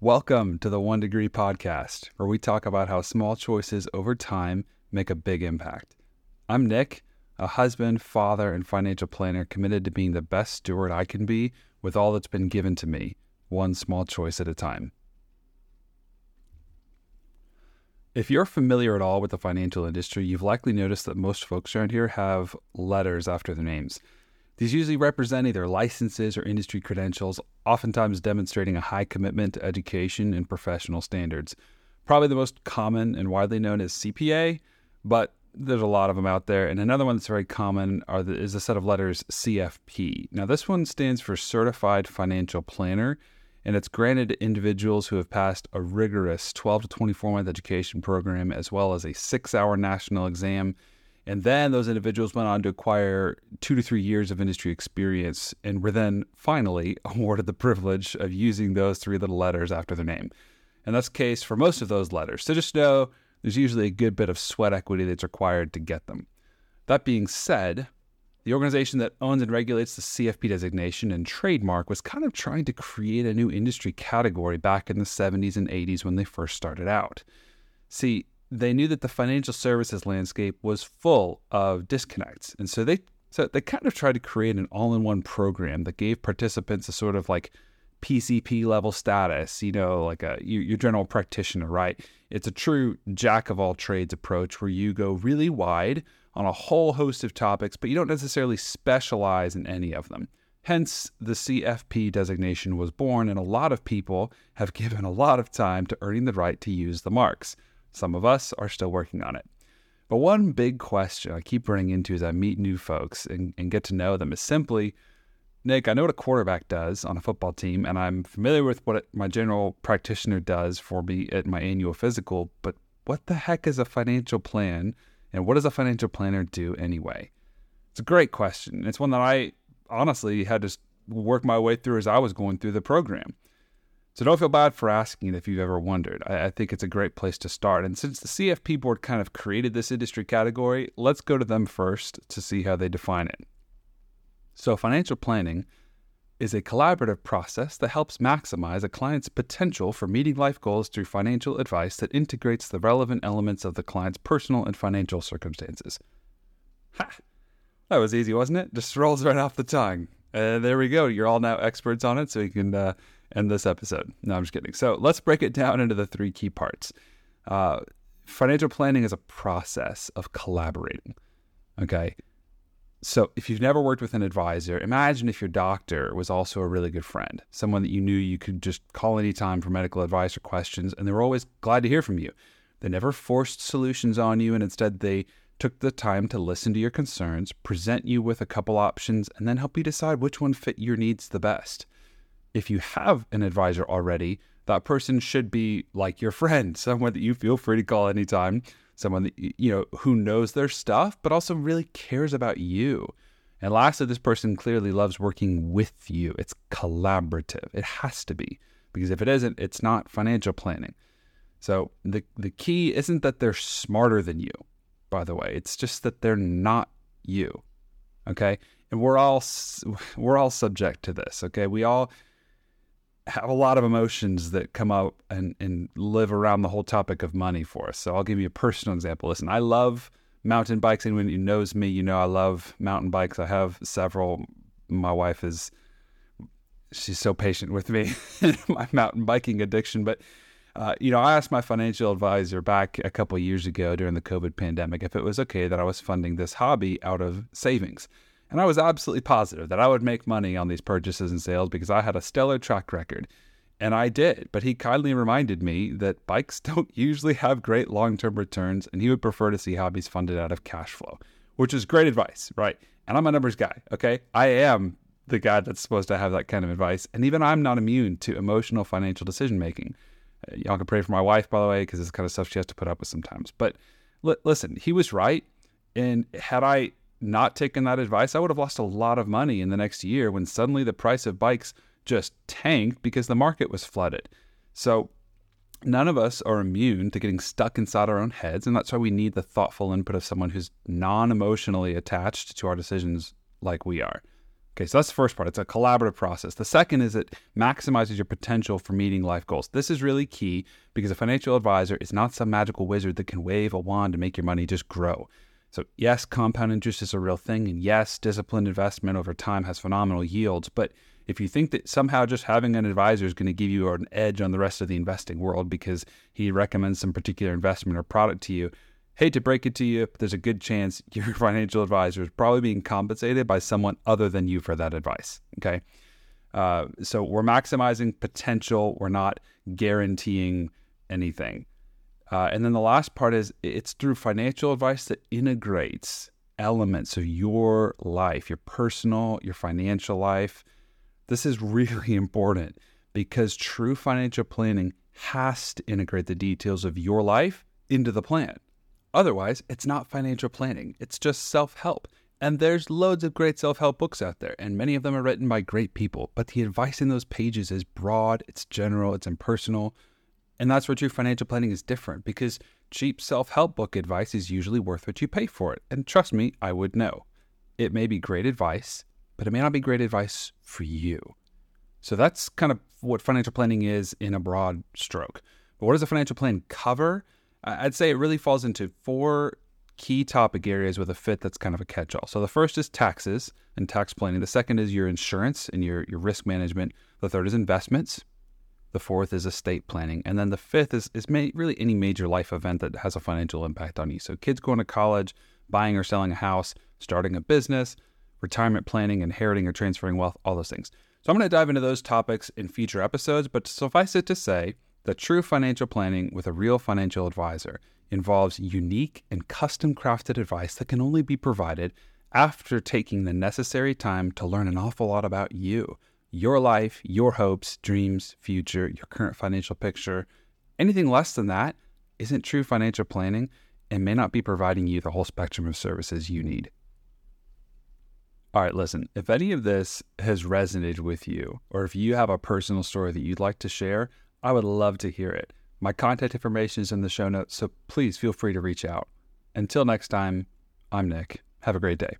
Welcome to the One Degree Podcast, where we talk about how small choices over time make a big impact. I'm Nick, a husband, father, and financial planner committed to being the best steward I can be with all that's been given to me, one small choice at a time. If you're familiar at all with the financial industry, you've likely noticed that most folks around here have letters after their names. These usually represent either licenses or industry credentials, oftentimes demonstrating a high commitment to education and professional standards. Probably the most common and widely known is CPA, but there's a lot of them out there. And another one that's very common the, is a set of letters CFP. Now, this one stands for Certified Financial Planner, and it's granted to individuals who have passed a rigorous 12 to 24 month education program as well as a six hour national exam and then those individuals went on to acquire two to three years of industry experience and were then finally awarded the privilege of using those three little letters after their name. And that's the case for most of those letters. So just know there's usually a good bit of sweat equity that's required to get them. That being said, the organization that owns and regulates the CFP designation and trademark was kind of trying to create a new industry category back in the 70s and 80s when they first started out. See, they knew that the financial services landscape was full of disconnects. And so they so they kind of tried to create an all-in-one program that gave participants a sort of like PCP level status, you know, like a your general practitioner, right? It's a true jack of all trades approach where you go really wide on a whole host of topics, but you don't necessarily specialize in any of them. Hence, the CFP designation was born, and a lot of people have given a lot of time to earning the right to use the marks. Some of us are still working on it. But one big question I keep running into as I meet new folks and, and get to know them is simply Nick, I know what a quarterback does on a football team, and I'm familiar with what my general practitioner does for me at my annual physical, but what the heck is a financial plan, and what does a financial planner do anyway? It's a great question. It's one that I honestly had to work my way through as I was going through the program. So don't feel bad for asking if you've ever wondered. I, I, think it's a great place to start. And since the CFP board kind of created this industry category, let's go to them first to see how they define it. So, financial planning is a collaborative process that helps maximize a client's potential for meeting life goals through financial advice that integrates the relevant elements of the client's personal and financial circumstances. Ha! That was easy, wasn't it? Just rolls right off the tongue. Uh, there we go. You're all now experts on it, so you can. Uh, end this episode. No, I'm just kidding. So let's break it down into the three key parts. Uh, financial planning is a process of collaborating. Okay. So if you've never worked with an advisor, imagine if your doctor was also a really good friend, someone that you knew you could just call anytime for medical advice or questions, and they were always glad to hear from you. They never forced solutions on you, and instead they took the time to listen to your concerns, present you with a couple options, and then help you decide which one fit your needs the best if you have an advisor already, that person should be like your friend, someone that you feel free to call anytime, someone that you know who knows their stuff but also really cares about you. And lastly, this person clearly loves working with you. It's collaborative. It has to be because if it isn't, it's not financial planning. So the the key isn't that they're smarter than you, by the way. It's just that they're not you. Okay? And we're all we're all subject to this, okay? We all have a lot of emotions that come up and, and live around the whole topic of money for us. So I'll give you a personal example. Listen, I love mountain bikes. Anyone who knows me, you know I love mountain bikes. I have several. My wife is she's so patient with me my mountain biking addiction. But uh, you know, I asked my financial advisor back a couple years ago during the COVID pandemic if it was okay that I was funding this hobby out of savings. And I was absolutely positive that I would make money on these purchases and sales because I had a stellar track record. And I did, but he kindly reminded me that bikes don't usually have great long term returns, and he would prefer to see hobbies funded out of cash flow, which is great advice, right? And I'm a numbers guy, okay? I am the guy that's supposed to have that kind of advice. And even I'm not immune to emotional financial decision making. Uh, y'all can pray for my wife, by the way, because it's kind of stuff she has to put up with sometimes. But l- listen, he was right. And had I not taken that advice, I would have lost a lot of money in the next year when suddenly the price of bikes just tanked because the market was flooded. So, none of us are immune to getting stuck inside our own heads. And that's why we need the thoughtful input of someone who's non emotionally attached to our decisions like we are. Okay, so that's the first part. It's a collaborative process. The second is it maximizes your potential for meeting life goals. This is really key because a financial advisor is not some magical wizard that can wave a wand to make your money just grow. So, yes, compound interest is a real thing. And yes, disciplined investment over time has phenomenal yields. But if you think that somehow just having an advisor is going to give you an edge on the rest of the investing world because he recommends some particular investment or product to you, hate to break it to you, but there's a good chance your financial advisor is probably being compensated by someone other than you for that advice. Okay. Uh, so we're maximizing potential, we're not guaranteeing anything. Uh, and then the last part is it's through financial advice that integrates elements of your life, your personal, your financial life. This is really important because true financial planning has to integrate the details of your life into the plan. Otherwise, it's not financial planning, it's just self help. And there's loads of great self help books out there, and many of them are written by great people. But the advice in those pages is broad, it's general, it's impersonal. And that's where true financial planning is different because cheap self help book advice is usually worth what you pay for it. And trust me, I would know. It may be great advice, but it may not be great advice for you. So that's kind of what financial planning is in a broad stroke. But what does a financial plan cover? I'd say it really falls into four key topic areas with a fit that's kind of a catch all. So the first is taxes and tax planning. The second is your insurance and your, your risk management. The third is investments. The fourth is estate planning. And then the fifth is, is really any major life event that has a financial impact on you. So kids going to college, buying or selling a house, starting a business, retirement planning, inheriting or transferring wealth, all those things. So I'm going to dive into those topics in future episodes, but suffice it to say, that true financial planning with a real financial advisor involves unique and custom crafted advice that can only be provided after taking the necessary time to learn an awful lot about you, your life, your hopes, dreams, future, your current financial picture. Anything less than that isn't true financial planning and may not be providing you the whole spectrum of services you need. All right, listen, if any of this has resonated with you, or if you have a personal story that you'd like to share, I would love to hear it. My contact information is in the show notes, so please feel free to reach out. Until next time, I'm Nick. Have a great day.